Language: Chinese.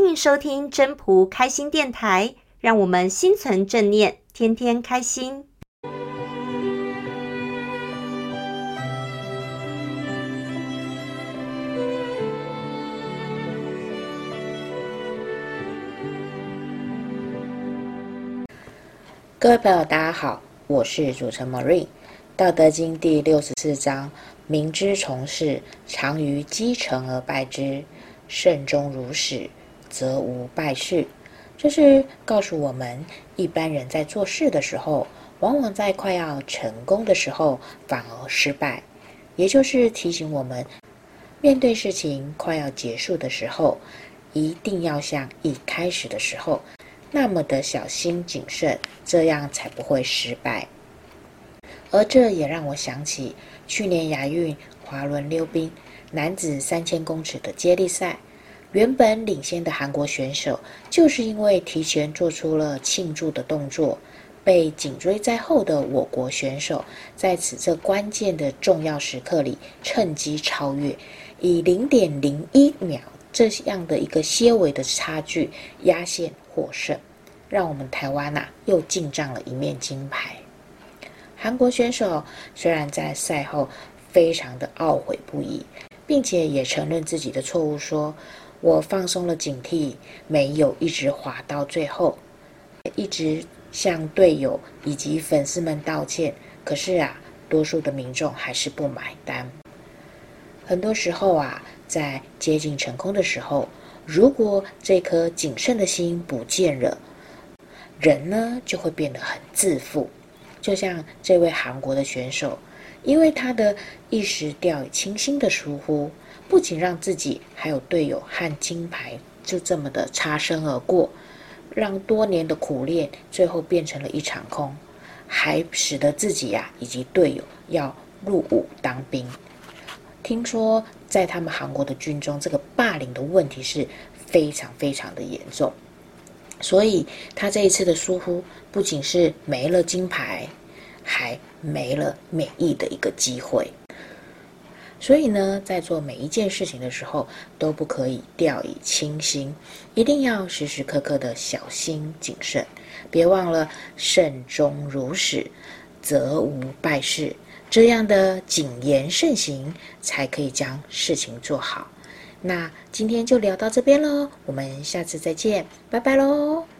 欢迎收听真仆开心电台，让我们心存正念，天天开心。各位朋友，大家好，我是主持人 Marine。道德经第六十四章：民之从事，常于积成而败之；慎终如始，则无败事。这是告诉我们，一般人在做事的时候，往往在快要成功的时候反而失败。也就是提醒我们，面对事情快要结束的时候，一定要像一开始的时候。那么的小心谨慎，这样才不会失败。而这也让我想起去年亚运滑轮溜冰男子三千公尺的接力赛，原本领先的韩国选手，就是因为提前做出了庆祝的动作，被紧追在后的我国选手在此这关键的重要时刻里趁机超越，以零点零一秒这样的一个些微的差距压线。获胜，让我们台湾呐、啊、又进账了一面金牌。韩国选手虽然在赛后非常的懊悔不已，并且也承认自己的错误，说：“我放松了警惕，没有一直滑到最后，一直向队友以及粉丝们道歉。”可是啊，多数的民众还是不买单。很多时候啊，在接近成功的时候。如果这颗谨慎的心不见了，人呢就会变得很自负。就像这位韩国的选手，因为他的一时掉以轻心的疏忽，不仅让自己还有队友和金牌就这么的擦身而过，让多年的苦练最后变成了一场空，还使得自己呀、以及队友要入伍当兵。听说在他们韩国的军中，这个霸凌的问题是非常非常的严重，所以他这一次的疏忽，不仅是没了金牌，还没了美意的一个机会。所以呢，在做每一件事情的时候，都不可以掉以轻心，一定要时时刻刻的小心谨慎，别忘了慎终如始，则无败事。这样的谨言慎行，才可以将事情做好。那今天就聊到这边喽，我们下次再见，拜拜喽。